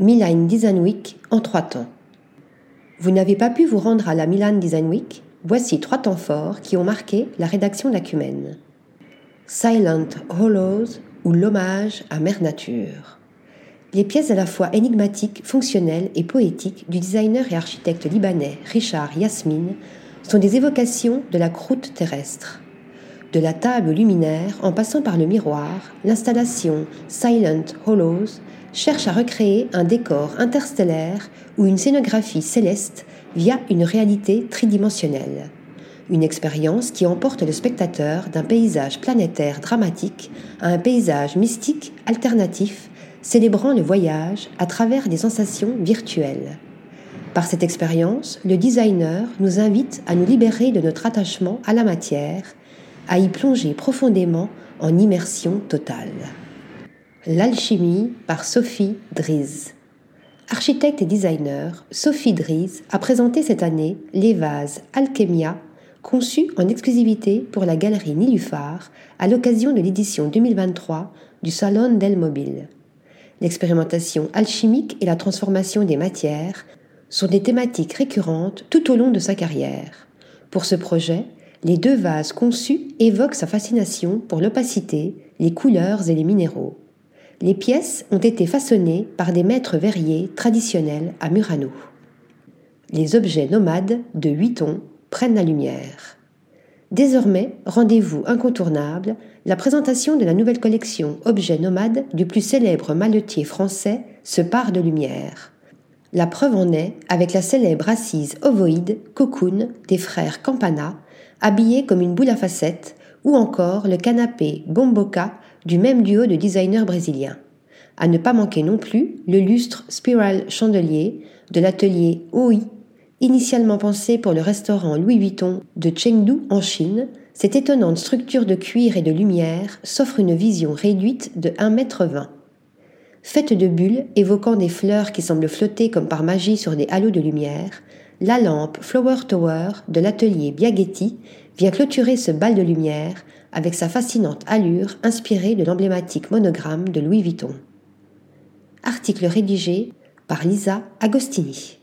Milan Design Week en trois temps. Vous n'avez pas pu vous rendre à la Milan Design Week Voici trois temps forts qui ont marqué la rédaction d'Acumen. Silent Hollows ou l'hommage à Mère Nature. Les pièces à la fois énigmatiques, fonctionnelles et poétiques du designer et architecte libanais Richard Yasmin sont des évocations de la croûte terrestre. De la table luminaire en passant par le miroir, l'installation Silent Hollows cherche à recréer un décor interstellaire ou une scénographie céleste via une réalité tridimensionnelle. Une expérience qui emporte le spectateur d'un paysage planétaire dramatique à un paysage mystique alternatif, célébrant le voyage à travers des sensations virtuelles. Par cette expérience, le designer nous invite à nous libérer de notre attachement à la matière, à y plonger profondément en immersion totale. L'alchimie par Sophie Dries. Architecte et designer, Sophie Dries a présenté cette année les vases Alchemia, conçus en exclusivité pour la galerie Nilufar à l'occasion de l'édition 2023 du Salon del Mobile. L'expérimentation alchimique et la transformation des matières sont des thématiques récurrentes tout au long de sa carrière. Pour ce projet, les deux vases conçus évoquent sa fascination pour l'opacité, les couleurs et les minéraux. Les pièces ont été façonnées par des maîtres verriers traditionnels à Murano. Les objets nomades de Huiton prennent la lumière. Désormais, rendez-vous incontournable, la présentation de la nouvelle collection Objets nomades du plus célèbre maletier français se part de lumière. La preuve en est avec la célèbre assise ovoïde Cocoon des frères Campana, habillée comme une boule à facettes, ou encore le canapé Bomboca du même duo de designers brésiliens. À ne pas manquer non plus le lustre Spiral Chandelier de l'atelier OI, initialement pensé pour le restaurant Louis Vuitton de Chengdu en Chine. Cette étonnante structure de cuir et de lumière s'offre une vision réduite de 1,20 m. Faite de bulles évoquant des fleurs qui semblent flotter comme par magie sur des halos de lumière, la lampe Flower Tower de l'atelier Biaghetti vient clôturer ce bal de lumière avec sa fascinante allure inspirée de l'emblématique monogramme de Louis Vuitton. Article rédigé par Lisa Agostini.